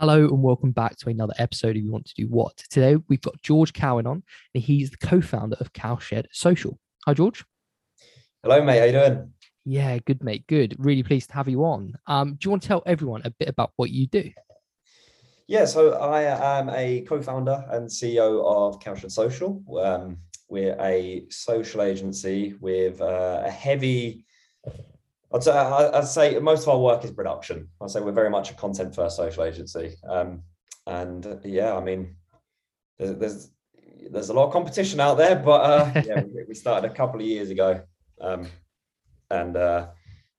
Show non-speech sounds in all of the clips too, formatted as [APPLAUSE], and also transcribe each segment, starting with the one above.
Hello and welcome back to another episode of You Want to Do What. Today we've got George Cowan on, and he's the co-founder of Cowshed Social. Hi, George. Hello, mate. How you doing? Yeah, good, mate. Good. Really pleased to have you on. Um, do you want to tell everyone a bit about what you do? Yeah, so I am a co-founder and CEO of Cowshed Social. Um, we're a social agency with uh, a heavy I'd say, I'd say most of our work is production. I'd say we're very much a content first social agency. Um, and yeah, I mean, there's, there's, there's a lot of competition out there, but uh, [LAUGHS] yeah, we, we, started a couple of years ago. Um, and uh,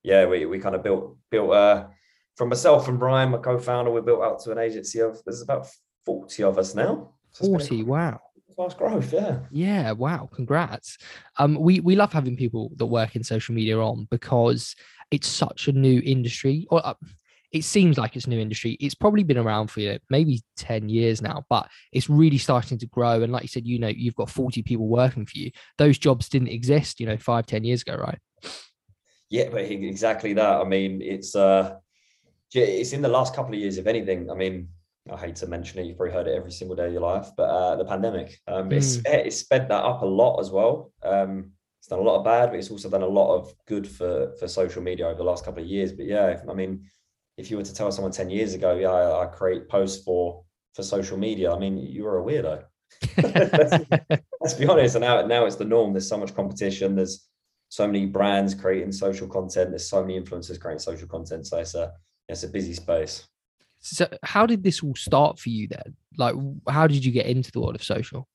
yeah, we, we kind of built, built uh, from myself and Brian, my co-founder, we built out to an agency of, there's about 40 of us now. So 40, wow fast growth yeah. Yeah wow congrats. Um we we love having people that work in social media on because it's such a new industry. Or uh, it seems like it's a new industry. It's probably been around for you know, maybe 10 years now but it's really starting to grow. And like you said you know you've got 40 people working for you. Those jobs didn't exist you know five ten years ago right? Yeah but exactly that. I mean it's uh it's in the last couple of years if anything. I mean I hate to mention it, you've probably heard it every single day of your life, but uh, the pandemic, um, mm. it's, it's sped that up a lot as well. Um, it's done a lot of bad, but it's also done a lot of good for, for social media over the last couple of years. But yeah, I mean, if you were to tell someone 10 years ago, yeah, I, I create posts for, for social media, I mean, you were a weirdo. let's, [LAUGHS] let's, be honest. And now, now it's the norm. There's so much competition. There's so many brands creating social content. There's so many influencers creating social content. So it's a, it's a busy space. So, how did this all start for you then? Like, how did you get into the world of social?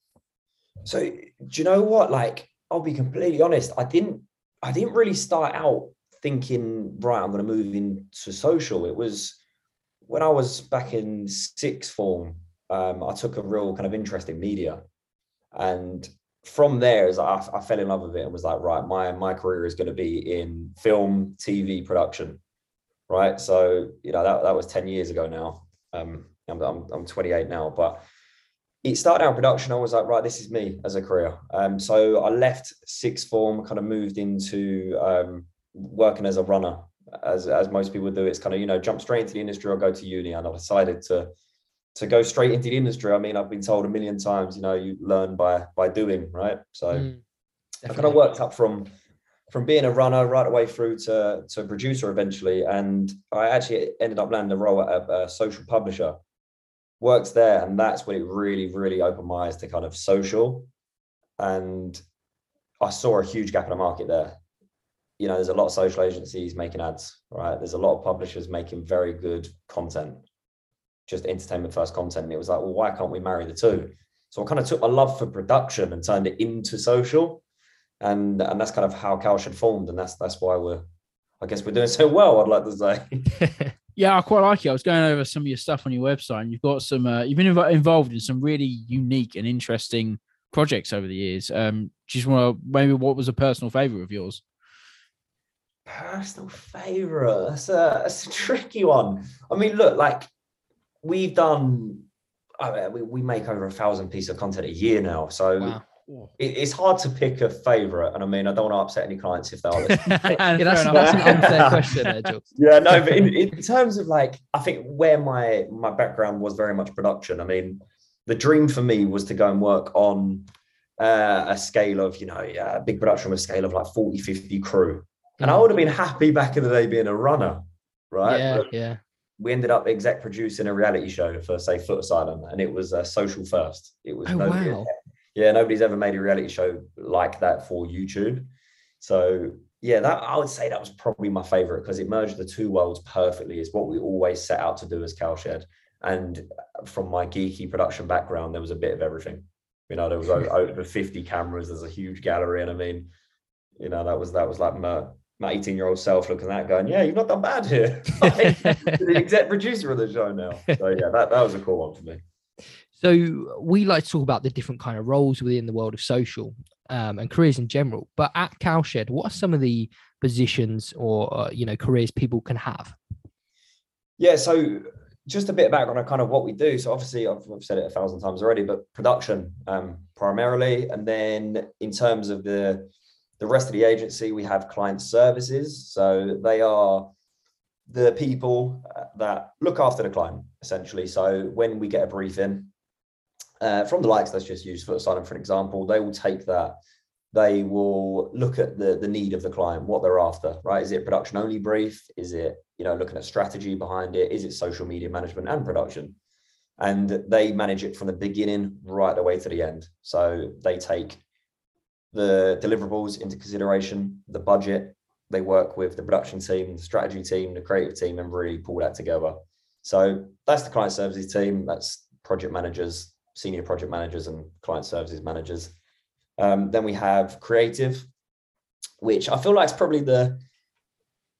So, do you know what? Like, I'll be completely honest. I didn't. I didn't really start out thinking, right, I'm going to move into social. It was when I was back in sixth form. Um, I took a real kind of interest in media, and from there, as I, I fell in love with it and was like, right, my my career is going to be in film, TV production right? So you know that that was ten years ago now. Um, I'm, I'm, I'm 28 now, but it started out production. I was like, right, this is me as a career. Um, so I left sixth form, kind of moved into um, working as a runner, as as most people do. It's kind of you know jump straight into the industry or go to uni, and I decided to to go straight into the industry. I mean, I've been told a million times, you know, you learn by by doing, right? So mm, I kind of worked up from from being a runner right away through to, to a producer eventually. And I actually ended up landing a role at a, a social publisher, worked there. And that's when it really, really opened my eyes to kind of social. And I saw a huge gap in the market there. You know, there's a lot of social agencies making ads, right? There's a lot of publishers making very good content, just entertainment first content. And it was like, well, why can't we marry the two? So I kind of took my love for production and turned it into social and and that's kind of how Cowshed formed, and that's that's why we're, I guess we're doing [LAUGHS] so well. I'd like to say. [LAUGHS] yeah, I quite like it. I was going over some of your stuff on your website, and you've got some. Uh, you've been inv- involved in some really unique and interesting projects over the years. Um, just want to maybe what was a personal favorite of yours? Personal favorite. That's a that's a tricky one. I mean, look, like we've done. I mean, we, we make over a thousand pieces of content a year now, so. Wow it's hard to pick a favorite, and I mean, I don't want to upset any clients if they are listening. [LAUGHS] yeah, that's, that's, an unfair [LAUGHS] question, there, Yeah, no, but in, in, terms of like, I think where my my background was very much production. I mean, the dream for me was to go and work on uh, a scale of, you know, yeah, a big production with a scale of like 40, 50 crew, and I would have been happy back in the day being a runner, right? Yeah, but yeah. We ended up exec producing a reality show for, say, Footasylum, and it was uh, social first. It was oh, wow yeah, nobody's ever made a reality show like that for YouTube. So yeah, that I would say that was probably my favorite because it merged the two worlds perfectly. Is what we always set out to do as Cowshed. And from my geeky production background, there was a bit of everything. You know, there was [LAUGHS] over 50 cameras. There's a huge gallery, and I mean, you know, that was that was like my my 18 year old self looking at that, going, "Yeah, you've not done bad here." [LAUGHS] [LAUGHS] the exec producer of the show now. So yeah, that that was a cool one for me. So we like to talk about the different kind of roles within the world of social um, and careers in general. But at Cowshed, what are some of the positions or uh, you know careers people can have? Yeah, so just a bit of background on kind of what we do. So obviously, I've, I've said it a thousand times already, but production um, primarily, and then in terms of the the rest of the agency, we have client services. So they are the people uh, that look after the client essentially. So when we get a brief in uh, from the likes, let's just use Footasylum for an example, they will take that. They will look at the the need of the client, what they're after, right? Is it production only brief? Is it you know looking at strategy behind it? Is it social media management and production? And they manage it from the beginning right the way to the end. So they take the deliverables into consideration, the budget, they work with the production team, the strategy team, the creative team, and really pull that together. So that's the client services team. That's project managers, senior project managers, and client services managers. Um, then we have creative, which I feel like is probably the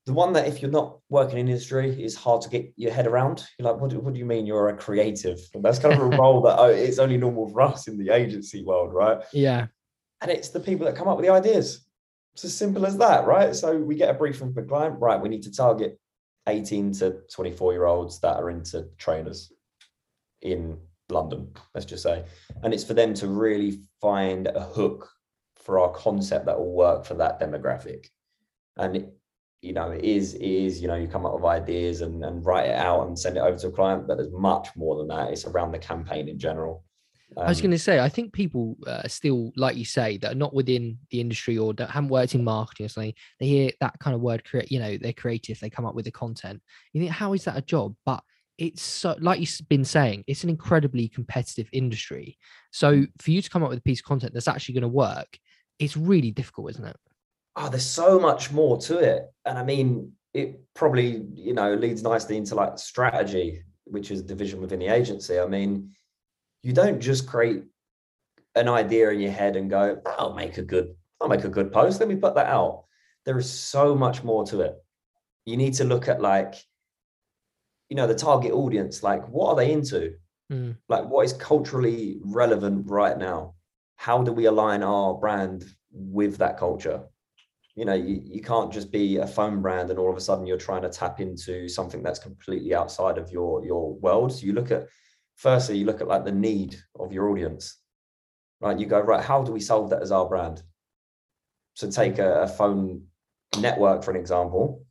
the one that if you're not working in industry is hard to get your head around. You're like, what do, what do you mean you're a creative? And that's kind of a role that oh, it's only normal for us in the agency world, right? Yeah. And it's the people that come up with the ideas. It's as simple as that, right? So we get a brief from the client, right? We need to target 18 to 24 year olds that are into trainers in London, let's just say. And it's for them to really find a hook for our concept that will work for that demographic. And it, you know, it is, it is, you know, you come up with ideas and, and write it out and send it over to a client, but there's much more than that. It's around the campaign in general. I was Um, going to say, I think people uh, still, like you say, that are not within the industry or that haven't worked in marketing or something, they hear that kind of word, create, you know, they're creative, they come up with the content. You think, how is that a job? But it's so, like you've been saying, it's an incredibly competitive industry. So mm. for you to come up with a piece of content that's actually going to work, it's really difficult, isn't it? oh, there's so much more to it. And I mean, it probably, you know, leads nicely into like strategy, which is a division within the agency. I mean, you don't just create an idea in your head and go, I'll make a good, I'll make a good post. Let me put that out. There is so much more to it. You need to look at like, you know, the target audience, like what are they into? Mm. Like what is culturally relevant right now? How do we align our brand with that culture? you know you, you can't just be a phone brand and all of a sudden you're trying to tap into something that's completely outside of your your world so you look at firstly you look at like the need of your audience right you go right how do we solve that as our brand so take a, a phone network for an example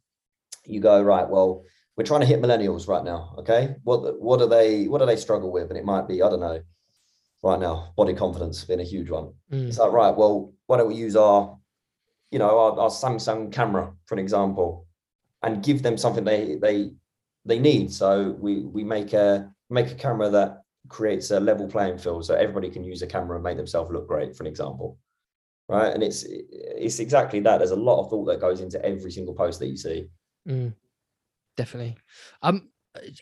you go right well we're trying to hit millennials right now okay? What what do they what do they struggle with? And it might be i don't know right now body confidence being a huge one. Mm. it's like right well why don't we use our you know our, our samsung camera for an example and give them something they they they need. So we we make a make a camera that creates a level playing field so everybody can use a camera and make themselves look great for an example. Right? And it's it's exactly that. There's a lot of thought that goes into every single post that you see. Mm, definitely. Um,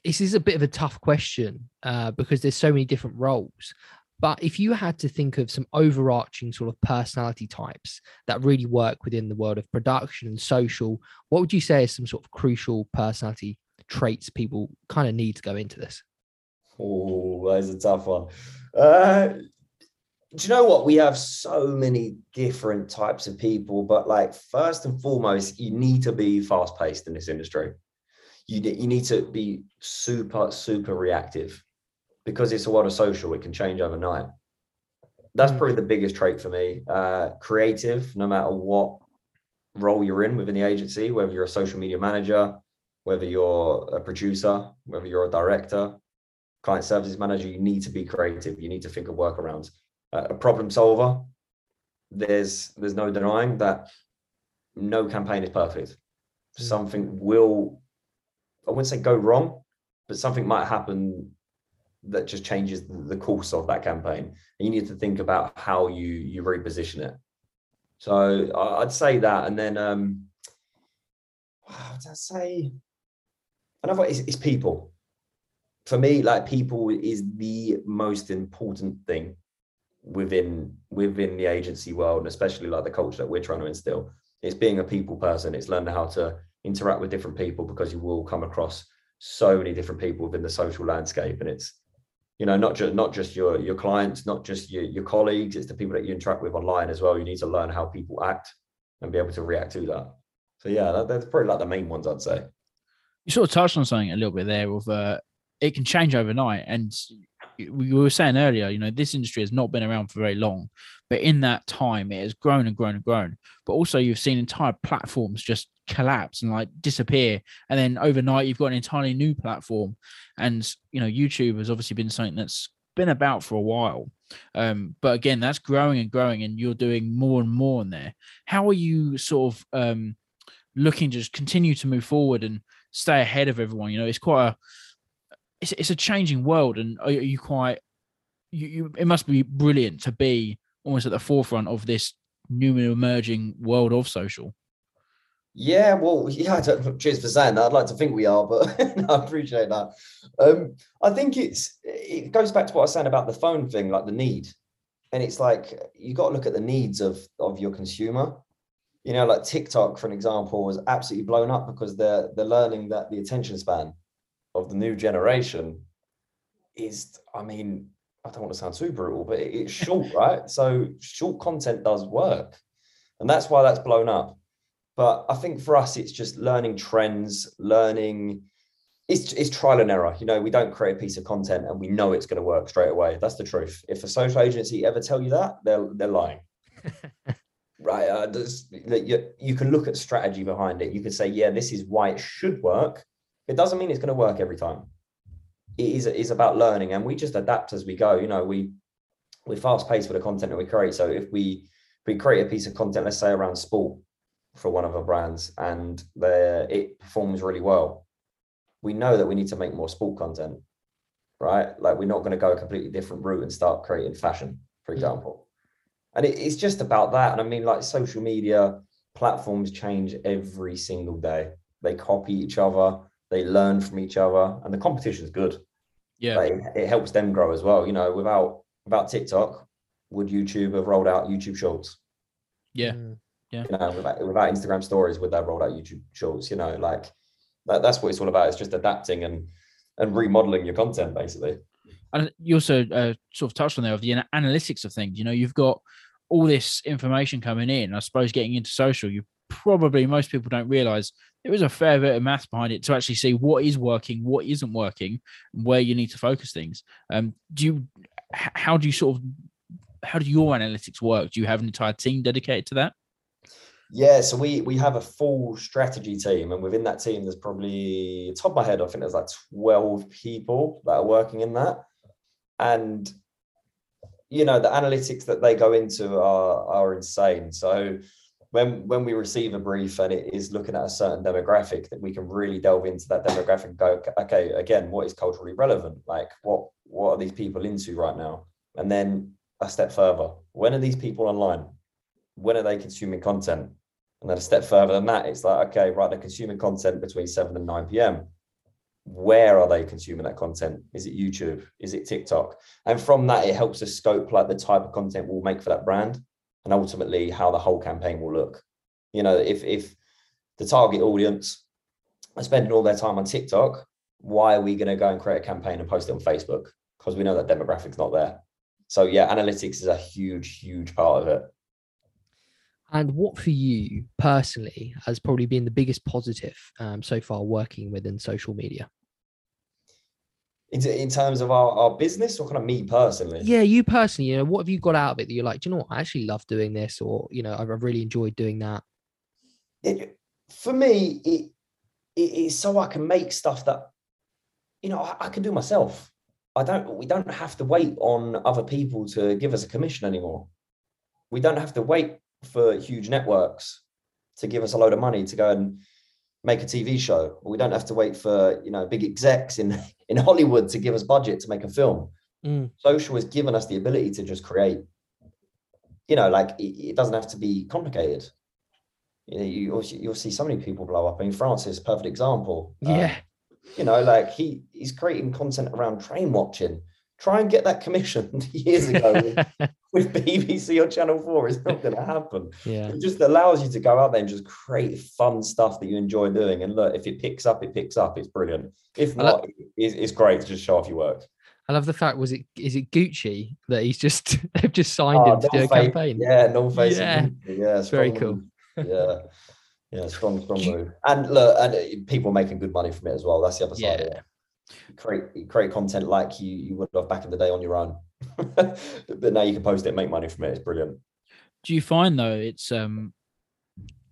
this is a bit of a tough question uh, because there's so many different roles. But if you had to think of some overarching sort of personality types that really work within the world of production and social, what would you say is some sort of crucial personality traits people kind of need to go into this? Oh, that is a tough one. Uh, do you know what? We have so many different types of people, but like first and foremost, you need to be fast paced in this industry. You, you need to be super, super reactive because it's a world of social. It can change overnight. That's Mm. probably the biggest trait for me. Uh, creative, no matter what role you're in within the agency, whether you're a social media manager, whether you're a producer, whether you're a director, client services manager, you need to be creative. You need to think of workarounds. Uh, a problem solver. There's there's no denying that no campaign is perfect. Mm. Something will, I wouldn't say go wrong, but something might happen that just changes the course of that campaign. And you need to think about how you you reposition it. So I'd say that, and then um, [SIGHS] what would I say? Another is, is people for me like people is the most important thing within within the agency world and especially like the culture that we're trying to instill it's being a people person it's learning how to interact with different people because you will come across so many different people within the social landscape. And it's you know not just not just your your clients not just your, your colleagues it's the people that you interact with online as well. You need to learn how people act and be able to react to that. So yeah that, that's probably like the main ones i'd say. You sort of touched on something a little bit there of uh, it can change overnight. And we were saying earlier you know this industry has not been around for very long but in that time it has grown and grown and grown. But also you've seen entire platforms just collapse and like disappear and then overnight you've got an entirely new platform. And you know youtube has obviously been something that's been about for a while. Um, but again that's growing and growing and you're doing more and more in there. How are you sort of um, looking to just continue to move forward and stay ahead of everyone? You know it's quite a it's, it's a changing world and are you quite you, you it must be brilliant to be almost at the forefront of this new and emerging world of social Yeah, well, [LAUGHS] yeah. I don't, cheers for saying that. I'd like to think we are, but [LAUGHS] no, I appreciate that. Um, I think it's it goes back to what I was saying about the phone thing, like the need, and it's like you got to look at the needs of of your consumer. You know, like TikTok, for an example, was absolutely blown up because they're they're learning that the attention span of the new generation is, I mean, I don't want to sound too brutal, but it's short, [LAUGHS] right? So short content does work, and that's why that's blown up but I think for us, it's just learning trends, learning. It's, it's trial and error. You know, we don't create a piece of content and we know it's going to work straight away. That's the truth. If a social agency ever tell you that, they're they're lying. [LAUGHS] right? Uh, you, you can look at strategy behind it. You can say, yeah, this is why it should work. It doesn't mean it's going to work every time. It is is about learning, and we just adapt as we go. You know, we we're fast paced with the content that we create. So if we if we create a piece of content, let's say around sport, for one of our brands and the it performs really well. We know that we need to make more sport content right? Like we're not going to go a completely different route and start creating fashion for Mm. example. And it, it's just about that and i mean like social media platforms change every single day. They copy each other they learn from each other and the competition is good. Yeah. Like, it, it helps them grow as well. You know without without tiktok would youtube have rolled out youtube shorts? Yeah. Mm. You know, without, without Instagram stories, would they rolled out YouTube shorts? You know, like that, that's what it's all about. It's just adapting and and remodeling your content, basically. and you also uh, sort of touched on there of the analytics of things. You know, you've got all this information coming in. I suppose getting into social, you probably most people don't realize there is a fair bit of math behind it to actually see what is working, what isn't working, and where you need to focus things. Um, do you? How do you sort of? How do your analytics work? Do you have an entire team dedicated to that? Yeah, so we we have a full strategy team, and within that team, there's probably top of my head, I think there's like 12 people that are working in that. And you know, the analytics that they go into are are insane. So when when we receive a brief and it is looking at a certain demographic, that we can really delve into that demographic and go, okay, again, what is culturally relevant? Like what what are these people into right now? And then a step further, when are these people online? When are they consuming content? And then a step further than that, it's like, okay, right, they're consuming content between 7 and 9 p.m. Where are they consuming that content? Is it YouTube? Is it TikTok? And from that, it helps us scope like the type of content we'll make for that brand and ultimately how the whole campaign will look. You know, if if the target audience are spending all their time on TikTok, why are we going to go and create a campaign and post it on Facebook? Because we know that demographic's not there. So yeah, analytics is a huge, huge part of it. And what for you personally has probably been the biggest positive um, so far working within social media? In, in terms of our, our business or kind of me personally? Yeah, you personally, you know, what have you got out of it that you're like, do you know what? I actually love doing this, or you know, I've, I've really enjoyed doing that. it, for me, it, it is so I can make stuff that you know I, I can do myself. I don't. We don't have to wait on other people to give us a commission anymore. We don't have to wait for huge networks to give us a load of money to go and make a TV show. We don't have to wait for you know big execs in [LAUGHS] in Hollywood to give us budget to make a film. Mm. Social has given us the ability to just create. You know, like it, it doesn't have to be complicated you know, you you'll see so many people blow up. I mean, Francis, perfect example. Um, Yeah, you know, like he he's creating content around train watching. Try and get that commissioned [LAUGHS] years ago with, [LAUGHS] with BBC or Channel Four. It's not going to happen. yeah, It just allows you to go out there and just create fun stuff that you enjoy doing. And look, if it picks up, it picks up. It's brilliant. If not, it's, it's great to just show off your work. I love the fact. Was it is it Gucci that he's just [LAUGHS] they've just signed Oh, him to do a Face- campaign? Yeah, North Face. Yeah. yeah, It's very cool. move. Yeah, yeah, strong, strong move. And look, and uh, people making good money from it as well. That's the other side. Of Yeah. Create create content like you you would have back in the day on your own, [LAUGHS] but now you can post it, and make money from it. It's brilliant. do you find though it's um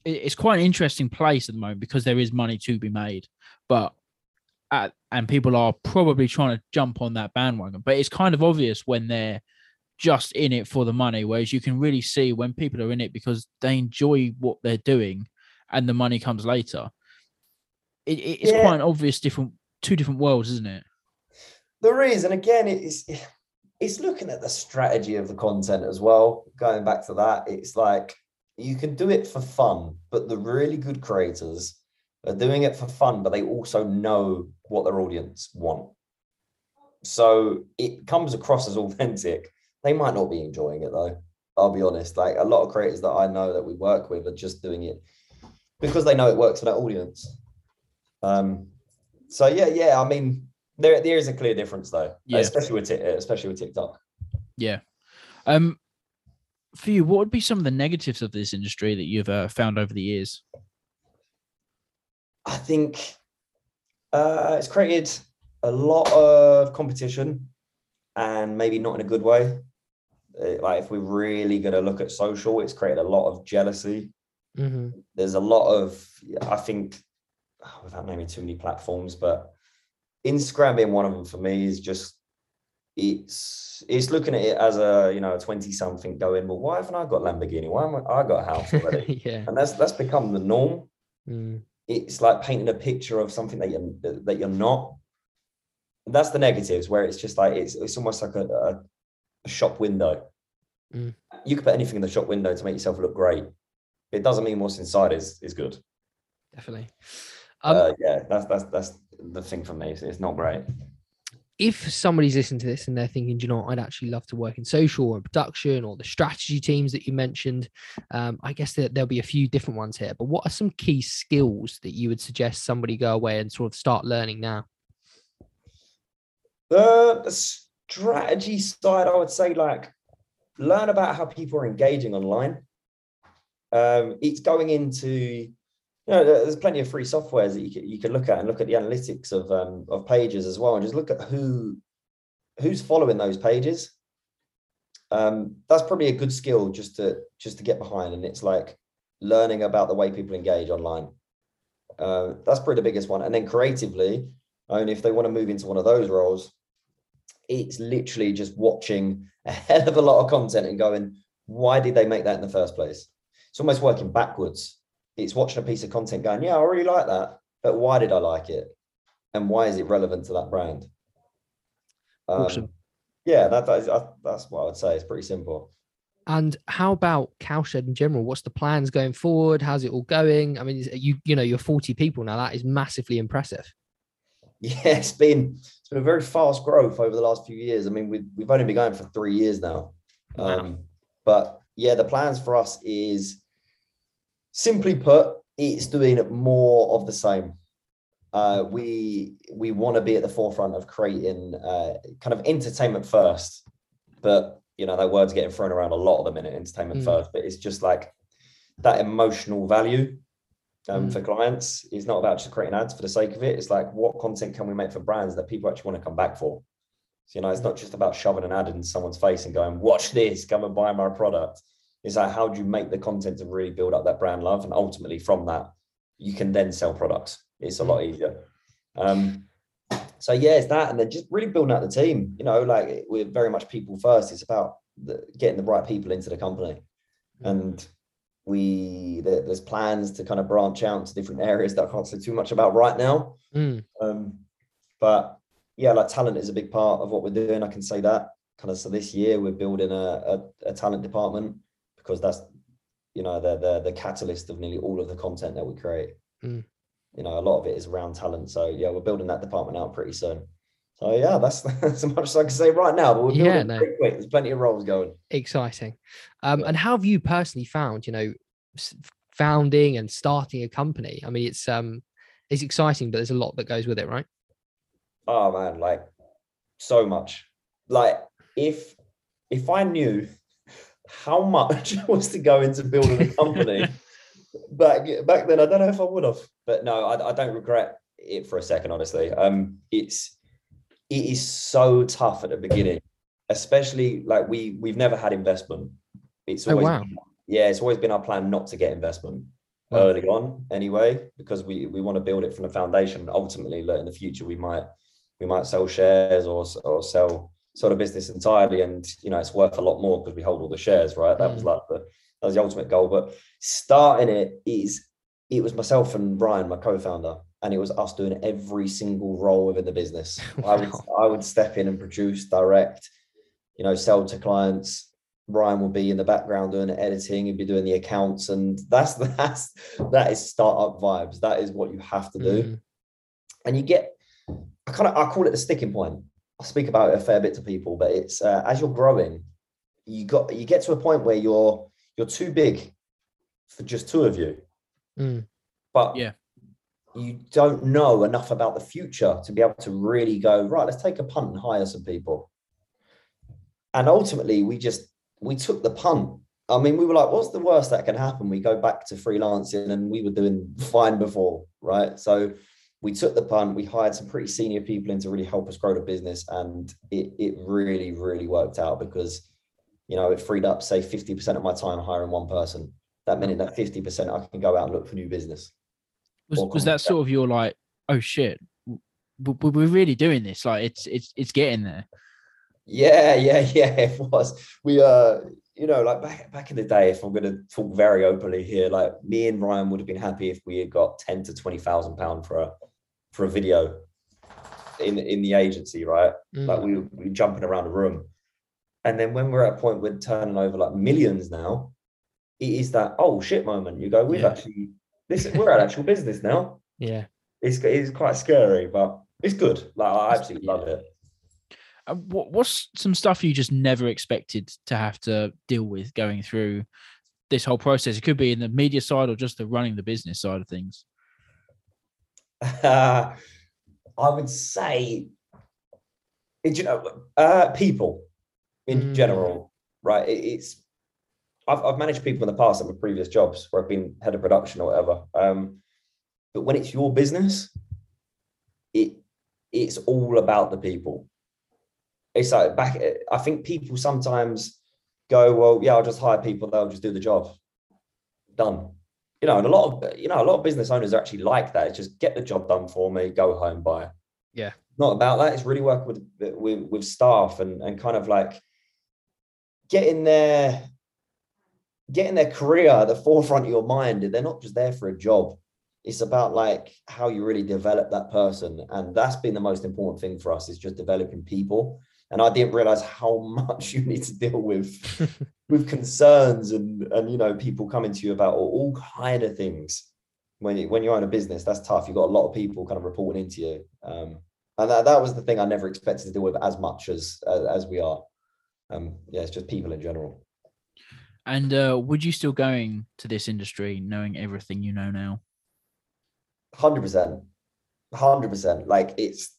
it's quite an interesting place at the moment because there is money to be made, but at, and people are probably trying to jump on that bandwagon. But it's kind of obvious when they're just in it for the money, whereas you can really see when people are in it because they enjoy what they're doing, and the money comes later. It, it- it's Yeah. quite an obvious different two different worlds, isn't it? There is, and again, it's it's looking at the strategy of the content as well. Going back to that, it's like you can do it for fun, but the really good creators are doing it for fun, but they also know what their audience want. So it comes across as [LAUGHS] authentic. They might not be enjoying it though. I'll be honest. Like a lot of creators that I know that we work with are just doing it because they know it works for their audience. Um, so yeah, yeah. I mean, there there is a clear difference though, Yeah. especially with Tik- especially with TikTok. Yeah. Um, for you, what would be some of the negatives of this industry that you've uh, found over the years? I think uh, it's created a lot of competition, and maybe not in a good way. Uh, Like if we're really going to look at social, it's created a lot of jealousy. hmm There's a lot of, I think, [SIGHS] without naming too many platforms, but Instagram being one of them for me is just it's it's looking at it as a you know a 20 something going well why haven't i got lamborghini why haven't i got a house already [LAUGHS] yeah. and that's that's become the norm Mm. it's like painting a picture of something that you're that you're not. That's the negatives where it's just like it's it's almost like a, a, a shop window. Mm. You could put anything in the shop window to make yourself look great. It doesn't mean what's inside is is good. Definitely. Um, uh, yeah, that's that's that's the thing for me. It's, it's not great. if somebody's listening to this and they're thinking, "Do you know, what? I'd actually love to work in social or production or the strategy teams that you mentioned, um, I guess that there'll be a few different ones here. But what are some key skills that you would suggest somebody go away and sort of start learning now? The, the strategy side, I would say, like learn about how people are engaging online. Um, it's going into, you know, there's plenty of free softwares that you can, you can look at and look at the analytics of um, of pages as well, and just look at who who's following those pages. Um, that's probably a good skill just to just to get behind, and it's like learning about the way people engage online. Uh, that's probably the biggest one, and then creatively, and if they want to move into one of those roles, it's literally just watching a hell of a lot of content and going, why did they make that in the first place? It's almost working backwards. It's watching a piece of content going, yeah, I really like that, but why did I like it? And why is it relevant to that brand? Um, Awesome. Yeah, that, that is, that's what I would say. It's pretty simple. And how about Cowshed in general? What's the plans going forward? How's it all going? I mean, you you know, you're 40 people now. That is massively impressive. [LAUGHS] Yeah, it's been it's been a very fast growth over the last few years. I mean, we've we've only been going for three years now. Wow. Um, but yeah, the plans for us is simply put, it's doing more of the same. Uh, we we want to be at the forefront of creating uh, kind of entertainment first, but you know that word's getting thrown around a lot at the minute, entertainment Mm. first. But it's just like that emotional value um, Mm. for clients. is not about just creating ads for the sake of it. It's like what content can we make for brands that people actually want to come back for. So, you know, it's not just about shoving an ad in someone's face and going, "Watch this, come and buy my product." It's like how do you make the content to really build up that brand love, and ultimately from that, you can then sell products. It's a lot easier. Um, so yeah, it's that, and then just really building out the team. You know, like we're very much people first. It's about the, getting the right people into the company, and we there, there's plans to kind of branch out to different areas that I can't say too much about right now. Mm, Um, but yeah, like talent is a big part of what we're doing. I can say that kind of. So this year we're building a, a, a talent department because that's you know the, the the catalyst of nearly all of the content that we create. Mm. You know, a lot of it is around talent. So yeah, we're building that department out pretty soon. So yeah, that's [LAUGHS] that's as much as I can say right now. But we're Yeah, no. pretty quick. There's plenty of roles going. exciting. Um, Yeah. and how have you personally found, you know, founding and starting a company? I mean, it's um, it's exciting, but there's a lot that goes with it, right? oh man like so much like if if i knew how much [LAUGHS] was to go into building a company [LAUGHS] back back then i don't know if i would have but no I, I don't regret it for a second honestly um it's it is so tough at the beginning especially like we we've never had investment it's Oh, always wow. yeah it's always been our plan not to get investment Wow. early on anyway, because we we want to build it from the foundation. Ultimately, in the future, we might we might sell shares or or sell sell the business entirely, and you know it's worth a lot more because we hold all the shares, right? That was Mm. like the that was the ultimate goal. But starting it is it was myself and Brian, my co-founder, and it was us doing every single role within the business. [LAUGHS] I would I would step in and produce, direct, you know, sell to clients. Ryan will be in the background doing the editing, he'd be doing the accounts, and that's [LAUGHS] that's that is startup vibes. That is what you have to do. Mm. And you get I kind of I call it the sticking point. I speak about it a fair bit to people, but it's uh, as you're growing, you got you get to a point where you're you're too big for just two of you. Mm. But Yeah. you don't know enough about the future to be able to really go right let's take a punt and hire some people and ultimately we just we took the punt i mean we were like what's the worst that can happen we go back to freelancing and we were doing fine before right so we took the punt we hired some pretty senior people in to really help us grow the business and it, it really really worked out because you know it freed up say 50% of my time hiring one person that meant that 50% i can go out and look for new business Was was that sort of your like, oh shit, we're really doing this? Like it's it's it's getting there. Yeah, yeah, [LAUGHS] yeah. It was. We uh, you know, like back back in the day, if I'm gonna talk very openly here, like me and Ryan would have been happy if we had got 10 to 20,000 pounds for a for a video in in the agency, right? Mm. Like we we were jumping around the room. And then when we're at a point we're turning over like millions now, it is that oh shit moment. You go, we've Yeah. actually this we're at actual business now. yeah. It's it's quite scary, but it's good. Like I absolutely love it. Uh, what what's some stuff you just never expected to have to deal with going through this whole process? It could be in the media side or just the running the business side of things. Uh, I would say, you know, uh, people in Mm. general, right? It, it's I've, I've managed people in the past at my previous jobs where I've been head of production or whatever. Um, but when it's your business, it it's all about the people. It's like back. I think people sometimes go, well, yeah, I'll just hire people; they'll just do the job. Done you know, and a lot of you know, a lot of business owners are actually like that. It's just get the job done for me, go home, buy. Yeah. Not about that. It's really working with with with staff and and kind of like getting their getting their career at the forefront of your mind. They're not just there for a job. It's about like how you really develop that person. And that's been the most important thing for us is just developing people. And I didn't realize how [LAUGHS] much you need to deal with [LAUGHS] with concerns and and you know people coming to you about all, all kind of things. When you when you own a business that's tough. You've got a lot of people kind of reporting into you. Um and that, that was the thing i never expected to deal with as much as as, as we are. Um yeah it's just people in general. And uh, would you still going to this industry knowing everything you know now? 100% 100% like it's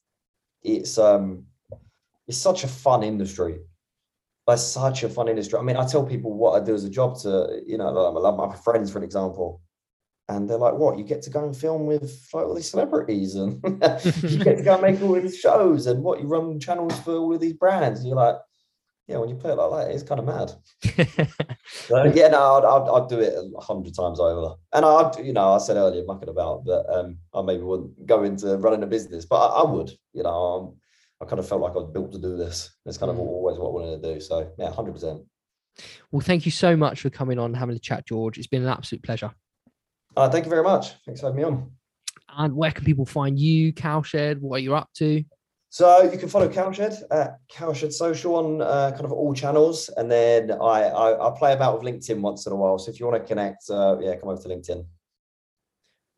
it's um it's such a fun industry like such a fun industry. I mean i tell people what i do as a job to you know like my friends for an example. And they're like what? You get to go and film with like all these celebrities and [LAUGHS] you get to go and make all these shows and what you run channels for all of these brands? And you're like yeah when you put it like that it's kind of mad. [LAUGHS] So, yeah, no, I'd, I'd, I'd do it a hundred times over. And I'd, you know, I said earlier, mucking about, but um, I maybe wouldn't go into running a business, but I, I would, you know, I kind of felt like I was built to do this. It's kind of Mm. always what I wanted to do. So yeah, hundred percent. well, thank you so much for coming on and having a chat, George. It's been an absolute pleasure. Uh, thank you very much. Thanks for having me on. And where can people find you, Cowshed? What are you up to? So you can follow Cowshed at Cowshed Social on uh, kind of all channels, and then I, I I play about with LinkedIn once in a while. So if you want to connect, uh, yeah, come over to LinkedIn.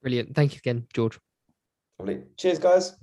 Brilliant. Thank you again, George. Lovely. Cheers, guys.